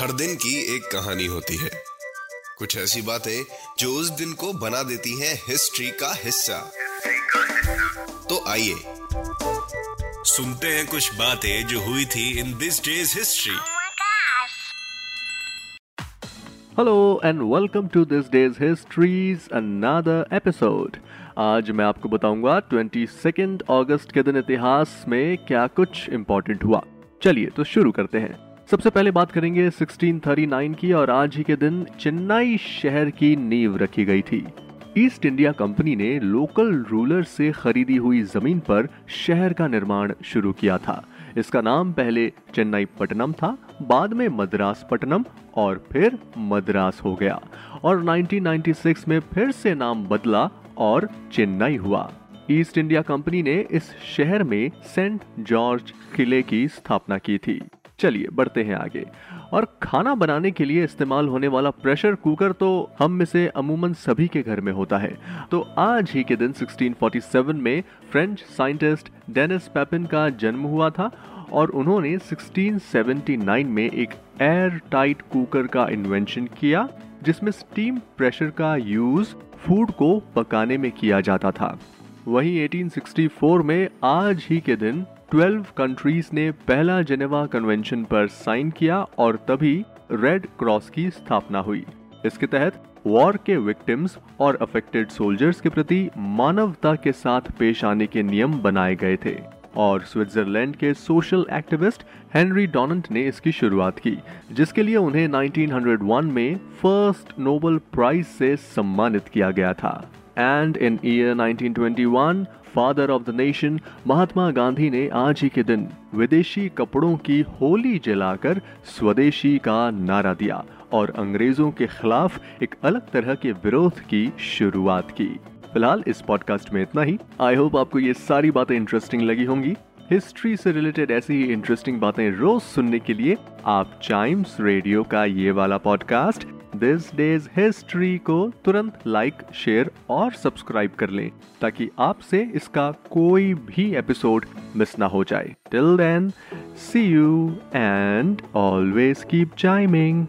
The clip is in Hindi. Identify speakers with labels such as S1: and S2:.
S1: हर दिन की एक कहानी होती है। कुछ ऐसी बातें जो उस दिन को बना देती हैं हिस्ट्री का हिस्सा। तो आइए सुनते हैं कुछ बातें जो हुई थी in this day's history.
S2: Hello and welcome to this day's history's another episode आज मैं आपको बताऊँगा 22 अगस्त के दिन इतिहास में क्या कुछ इंपॉर्टेंट हुआ। चलिए तो शुरू करते हैं। सबसे पहले बात करेंगे 1639 की, और आज ही के दिन चेन्नई शहर की नींव रखी गई थी। ईस्ट इंडिया कंपनी ने लोकल रूलर से खरीदी हुई ज़मीन पर शहर का निर्माण शुरू किया था। इसका नाम पहले चेन्नई पटनम था, बाद में मद्रास पटनम और फिर मद्रास हो गया, और 1996 में फिर से नाम बदला और चेन्नई हुआ। ईस्ट इंडिया कंपनी ने इस शहर में सेंट जॉर्ज किले की स्थापना की थी। चलिए, बढ़ते हैं आगे। और खाना बनाने के लिए इस्तेमाल होने वाला प्रेशर कुकर तो हम में से अमूमन सभी के घर में होता है। तो आज ही के दिन 1647 में फ्रेंच साइंटिस्ट डेनिस पेपिन का जन्म हुआ था और उन्होंने 1679 में एक एयर टाइट कुकर का इन्वेंशन किया, जिसमें स्टीम प्रेशर का यूज़ फ़ूड को पकाने में किया जाता था। वहीं 1864 में आज ही के दिन 12 कंट्रीज़ ने पहला जेनेवा कन्वेंशन पर साइन किया और तभी रेड क्रॉस की स्थापना हुई। इसके तहत वॉर के विक्टिम्स और अफेक्टेड सोल्जर्स के प्रति मानवता के साथ पेश आने के नियम बनाए गए थे और स्विट्जरलैंड के सोशल एक्टिविस्ट हेनरी डोनंट ने इसकी शुरुआत की, जिसके लिए उन्हें 1901 में फ़र्स्ट नोबल प्राइज से सम्मानित किया गया था। And in year 1921 father of the nation Mahatma Gandhi ने आज ही के दिन विदेशी कपड़ों की होली जलाकर स्वदेशी का नारा दिया और अंग्रेज़ों के खिलाफ एक अलग तरह के विरोध की शुरुआत की। फ़िलहाल इस पॉडकास्ट में इतना ही। आई होप आपको ये सारी बातें इंटरेस्टिंग लगी होंगी। हिस्ट्री से रिलेटेड ऐसी ही इंटरेस्टिंग बातें रोज सुनने के लिए आप चाइम्स रेडियो का ये वाला पॉडकास्ट दिस डेज़ हिस्ट्री को तुरंत लाइक शेयर और सब्सक्राइब कर लें, ताकि आपसे इसका कोई भी एपिसोड मिस ना हो जाए। Till then see you and always keep chiming